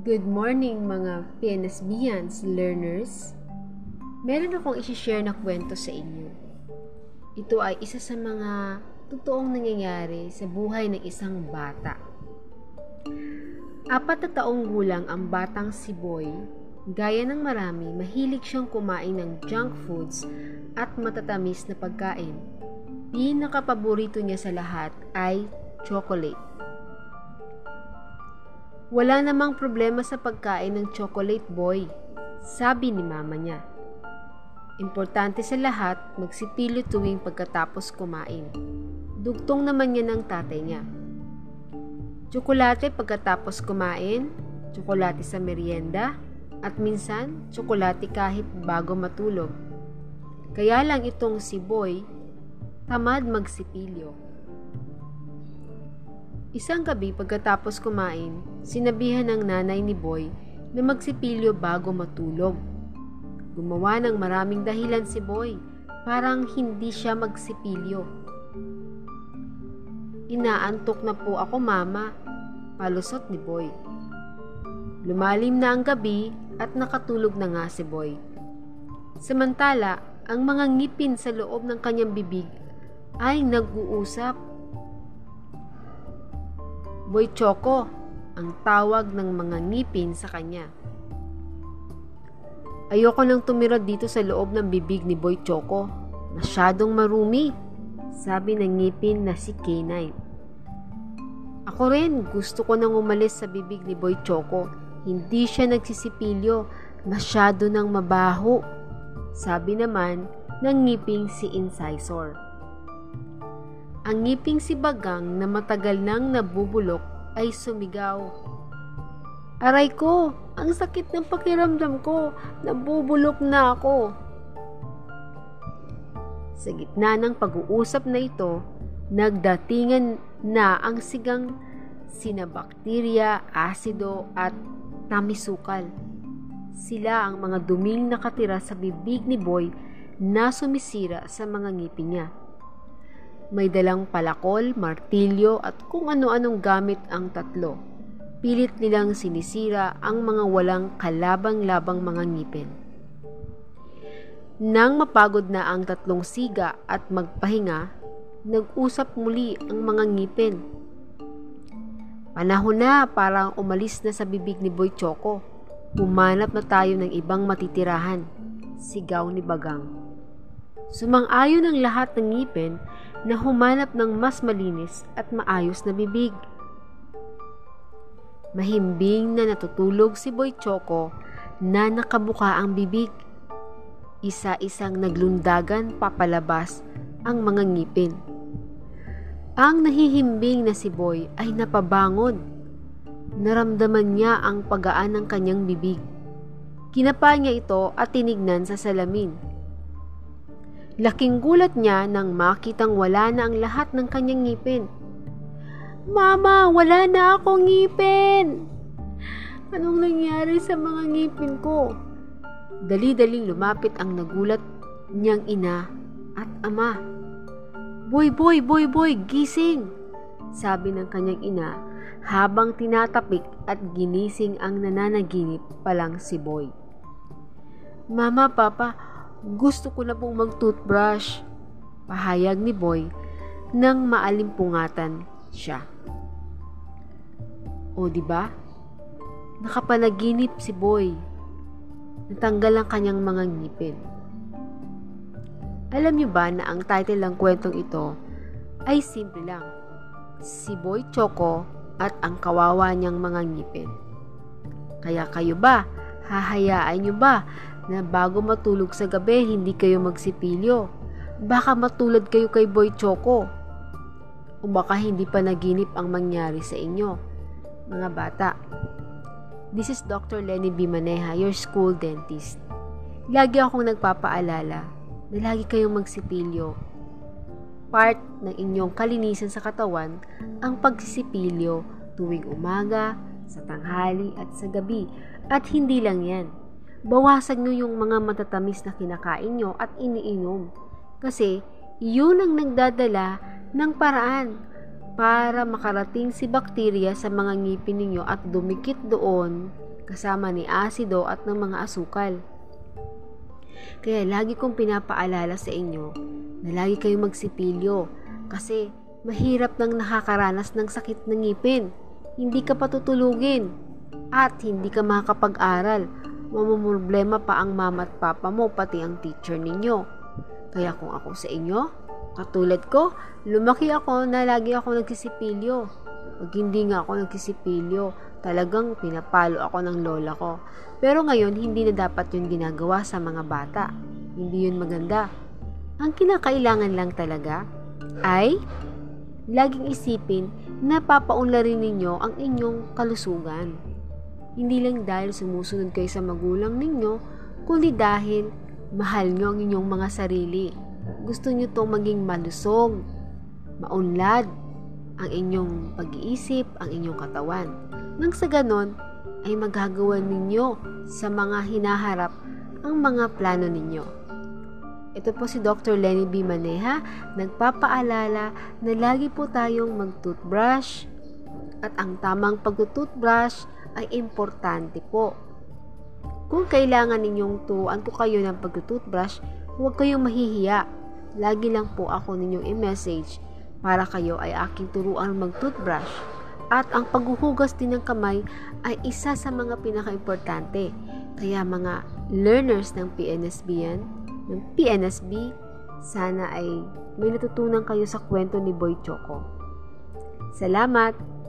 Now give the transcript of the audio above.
Good morning mga PNSBians learners. Meron akong isi-share na kwento sa inyo. Ito ay isa sa mga totoong nangyayari sa buhay ng isang bata. Apat na taong gulang ang batang si Boy. Gaya ng marami, mahilig siyang kumain ng junk foods at matatamis na pagkain. Pinakapaborito niya sa lahat ay chocolate. Wala namang problema sa pagkain ng chocolate boy, sabi ni mama niya. Importante sa lahat, magsipilo tuwing pagkatapos kumain. Dugtong naman niya ng tatay niya. Tsokolate pagkatapos kumain, tsokolate sa merienda, at minsan, tsokolate kahit bago matulog. Kaya lang itong si Boy, tamad magsipilyo. Isang gabi pagkatapos kumain, sinabihan ng nanay ni Boy na magsipilyo bago matulog. Gumawa ng maraming dahilan si Boy, parang hindi siya magsipilyo. Inaantok na po ako mama, palusot ni Boy. Lumalim na ang gabi at nakatulog na nga si Boy. Samantala, ang mga ngipin sa loob ng kanyang bibig ay nag-uusap Boy Choco, ang tawag ng mga ngipin sa kanya. Ayoko nang tumira dito sa loob ng bibig ni Boy Choco. Masyadong marumi, sabi ng ngipin na si K9. Ako rin, gusto ko nang umalis sa bibig ni Boy Choco. Hindi siya nagsisipilyo, masyado nang mabaho. Sabi naman ng ngiping si Incisor. Ang ngiping si Bagang na matagal nang nabubulok ay sumigaw. Aray ko, ang sakit ng pakiramdam ko, nabubulok na ako. Sa gitna ng pag-uusap na ito, nagdatingan na ang sigang sinabakterya, asido at tamisukal. Sila ang mga duming nakatira sa bibig ni Boy na sumisira sa mga ngipin niya. May dalang palakol, martilyo at kung ano-anong gamit ang tatlo. Pilit nilang sinisira ang mga walang kalabang-labang mga ngipin. Nang mapagod na ang tatlong siga at magpahinga, nag-usap muli ang mga ngipin. Panahon na parang umalis na sa bibig ni Boy Choco. Humanap na tayo ng ibang matitirahan. Sigaw ni Bagang. Sumang-ayon ang lahat ng ngipin na humanap ng mas malinis at maayos na bibig. Mahimbing na natutulog si Boy Choco na nakabuka ang bibig. Isa-isang naglundagan papalabas ang mga ngipin. Ang nahihimbing na si Boy ay napabangon. Naramdaman niya ang pagaan ng kanyang bibig. Kinapa niya ito at tinignan sa salamin Laking gulat niya nang makitang wala na ang lahat ng kanyang ngipin. Mama, wala na akong ngipin! Anong nangyari sa mga ngipin ko? Dali-daling lumapit ang nagulat niyang ina at ama. Boy, boy, boy, boy, gising! Sabi ng kanyang ina habang tinatapik at ginising ang nananaginip pa lang si Boy. Mama, Papa, gusto ko na pong mag-toothbrush. Pahayag ni Boy nang maalimpungatan siya. O di ba? Nakapanaginip si Boy. Natanggal ang kanyang mga ngipin. Alam niyo ba na ang title ng kwentong ito ay simple lang. Si Boy Choco at ang kawawa niyang mga ngipin. Kaya kayo ba, hahayaan niyo ba na bago matulog sa gabi hindi kayo magsipilyo. Baka matulad kayo kay Boy Choco. O baka hindi pa naginip ang mangyari sa inyo, mga bata. This is Dr. Lenny Bimaneha, your school dentist. Lagi akong nagpapaalala na lagi kayong magsipilyo. Part ng inyong kalinisan sa katawan ang pagsisipilyo tuwing umaga, sa tanghali at sa gabi. At hindi lang yan bawasan nyo yung mga matatamis na kinakain nyo at iniinom. Kasi, yun ang nagdadala ng paraan para makarating si bakterya sa mga ngipin ninyo at dumikit doon kasama ni asido at ng mga asukal. Kaya lagi kong pinapaalala sa inyo na lagi kayong magsipilyo kasi mahirap nang nakakaranas ng sakit ng ngipin. Hindi ka patutulugin at hindi ka makakapag-aral. Mamumroblema pa ang mama at papa mo pati ang teacher ninyo. Kaya kung ako sa inyo, katulad ko, lumaki ako na lagi ako nagsisipilyo. Pag hindi nga ako nagsisipilyo, talagang pinapalo ako ng lola ko. Pero ngayon, hindi na dapat yun ginagawa sa mga bata. Hindi yun maganda. Ang kinakailangan lang talaga ay laging isipin na papaunlarin ninyo ang inyong kalusugan. Hindi lang dahil sumusunod kayo sa magulang ninyo, kundi dahil mahal nyo ang inyong mga sarili. Gusto nyo itong maging malusog, maunlad, ang inyong pag-iisip, ang inyong katawan. Nang sa ganon, ay magagawa ninyo sa mga hinaharap ang mga plano ninyo. Ito po si Dr. Lenny B. Maneha, nagpapaalala na lagi po tayong mag-toothbrush at ang tamang pag-toothbrush ay importante po. Kung kailangan ninyong turuan ko kayo ng pag-toothbrush, huwag kayong mahihiya. Lagi lang po ako ninyong i-message para kayo ay aking turuan mag-toothbrush at ang paghuhugas din ng kamay ay isa sa mga pinaka-importante. Kaya mga learners ng PNSB yan, ng PNSB, sana ay may natutunan kayo sa kwento ni Boy Choco. Salamat!